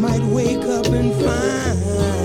might wake up and find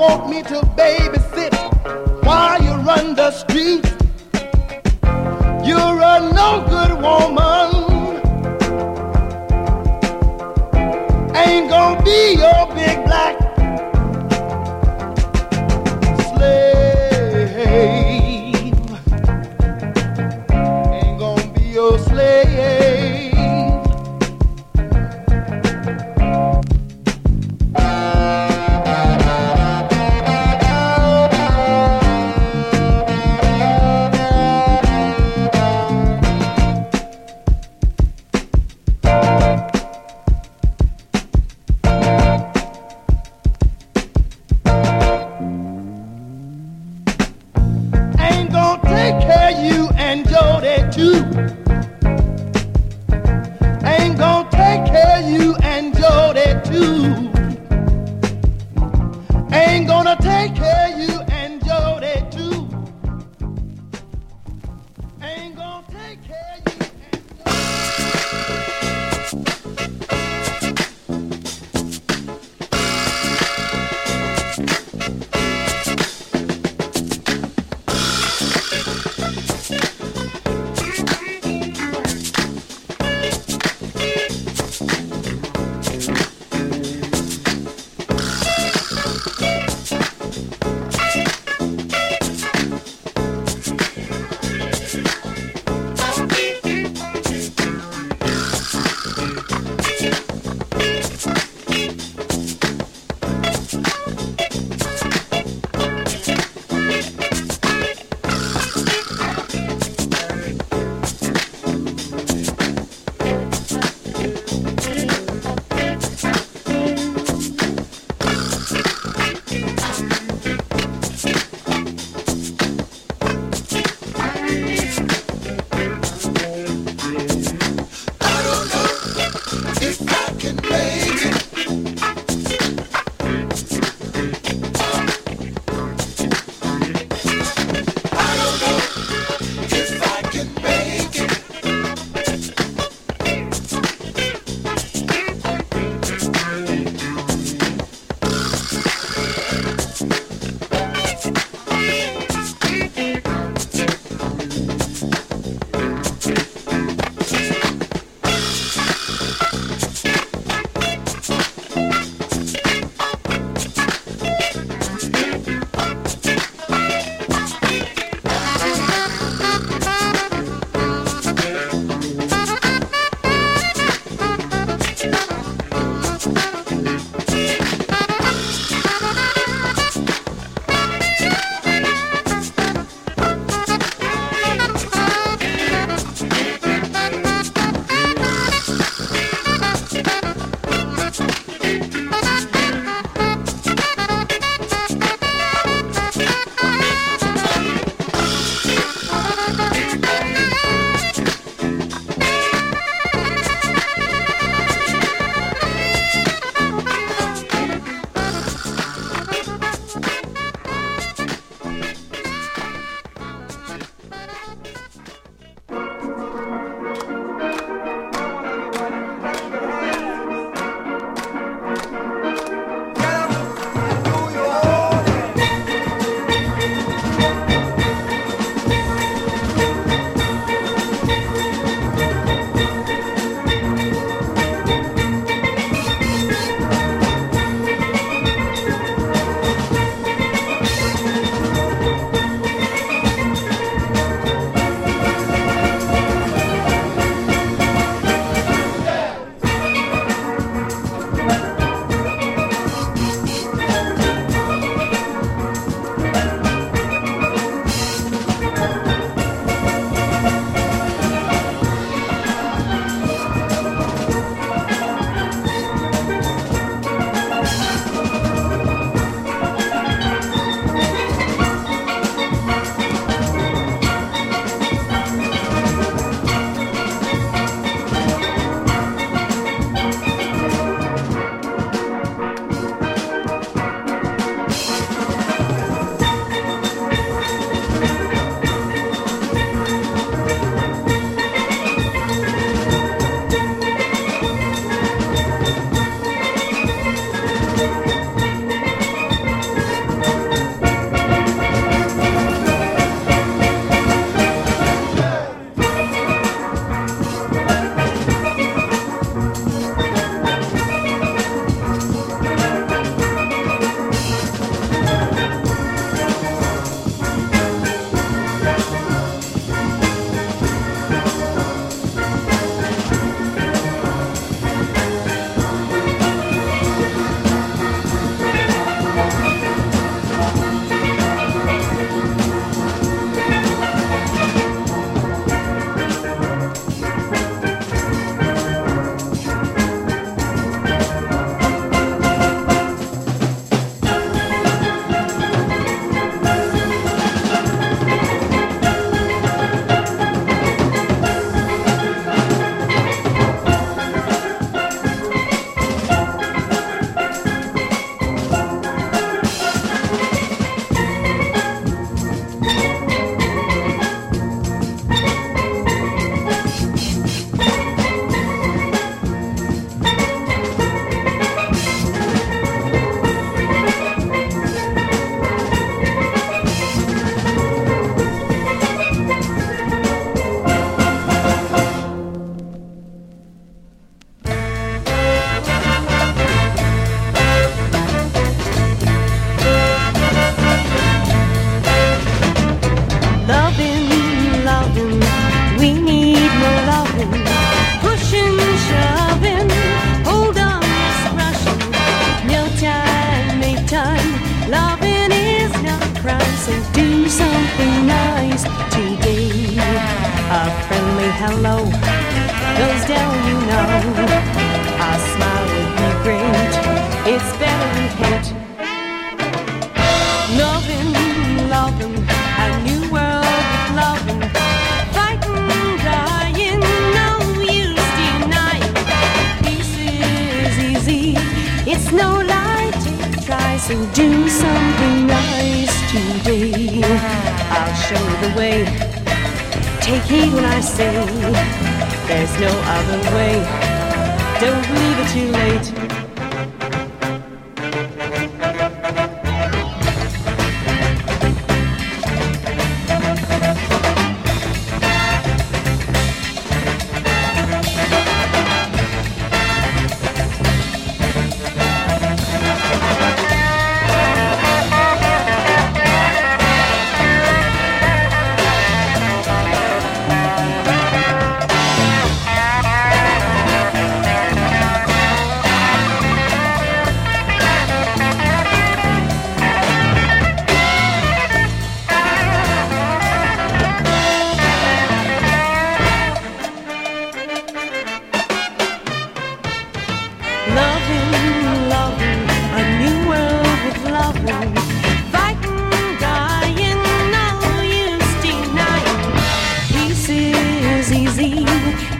want me to babysit while you run the streets. You're a no good woman. Ain't gonna be your big black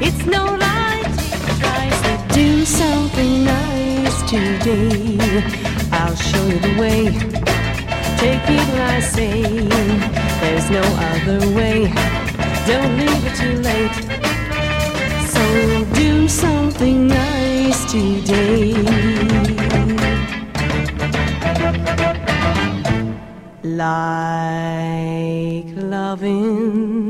It's no lie, Jesus Do something nice today. I'll show you the way. Take it when I say there's no other way. Don't leave it too late. So do something nice today. Like loving